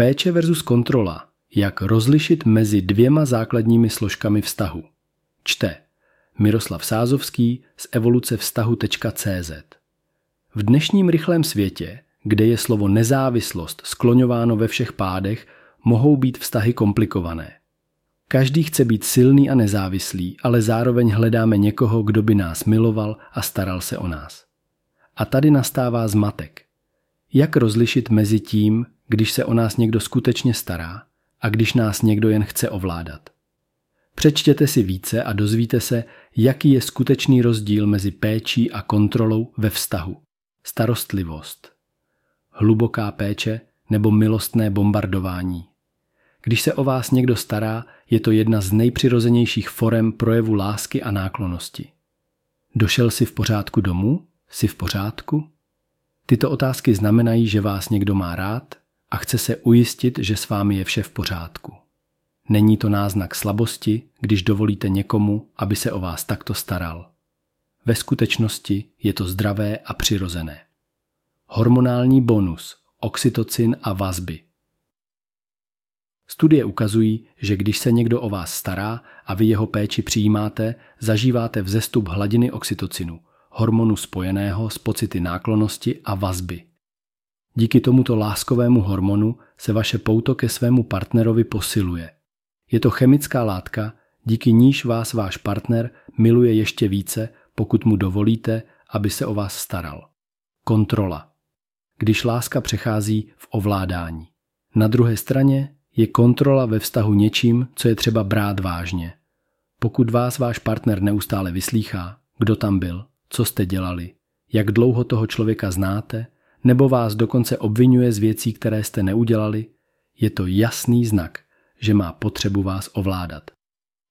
Péče versus kontrola. Jak rozlišit mezi dvěma základními složkami vztahu. Čte Miroslav Sázovský z evoluce vztahu.cz V dnešním rychlém světě, kde je slovo nezávislost skloňováno ve všech pádech, mohou být vztahy komplikované. Každý chce být silný a nezávislý, ale zároveň hledáme někoho, kdo by nás miloval a staral se o nás. A tady nastává zmatek. Jak rozlišit mezi tím, když se o nás někdo skutečně stará a když nás někdo jen chce ovládat? Přečtěte si více a dozvíte se, jaký je skutečný rozdíl mezi péčí a kontrolou ve vztahu. Starostlivost, hluboká péče nebo milostné bombardování. Když se o vás někdo stará, je to jedna z nejpřirozenějších forem projevu lásky a náklonosti. Došel si v pořádku domů? Jsi v pořádku? Tyto otázky znamenají, že vás někdo má rád a chce se ujistit, že s vámi je vše v pořádku. Není to náznak slabosti, když dovolíte někomu, aby se o vás takto staral. Ve skutečnosti je to zdravé a přirozené. Hormonální bonus, oxytocin a vazby. Studie ukazují, že když se někdo o vás stará a vy jeho péči přijímáte, zažíváte vzestup hladiny oxytocinu, hormonu spojeného s pocity náklonosti a vazby. Díky tomuto láskovému hormonu se vaše pouto ke svému partnerovi posiluje. Je to chemická látka, díky níž vás váš partner miluje ještě více, pokud mu dovolíte, aby se o vás staral. Kontrola. Když láska přechází v ovládání. Na druhé straně je kontrola ve vztahu něčím, co je třeba brát vážně. Pokud vás váš partner neustále vyslýchá, kdo tam byl, co jste dělali, jak dlouho toho člověka znáte, nebo vás dokonce obvinuje z věcí, které jste neudělali, je to jasný znak, že má potřebu vás ovládat.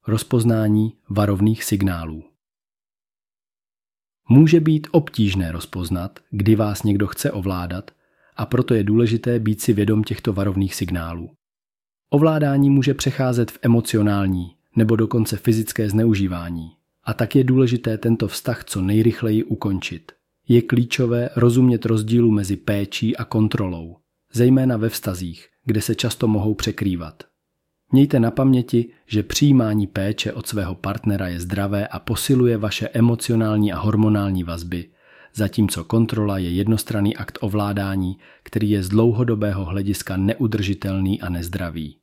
Rozpoznání varovných signálů. Může být obtížné rozpoznat, kdy vás někdo chce ovládat, a proto je důležité být si vědom těchto varovných signálů. Ovládání může přecházet v emocionální nebo dokonce fyzické zneužívání, a tak je důležité tento vztah co nejrychleji ukončit. Je klíčové rozumět rozdílu mezi péčí a kontrolou, zejména ve vztazích, kde se často mohou překrývat. Mějte na paměti, že přijímání péče od svého partnera je zdravé a posiluje vaše emocionální a hormonální vazby, zatímco kontrola je jednostranný akt ovládání, který je z dlouhodobého hlediska neudržitelný a nezdravý.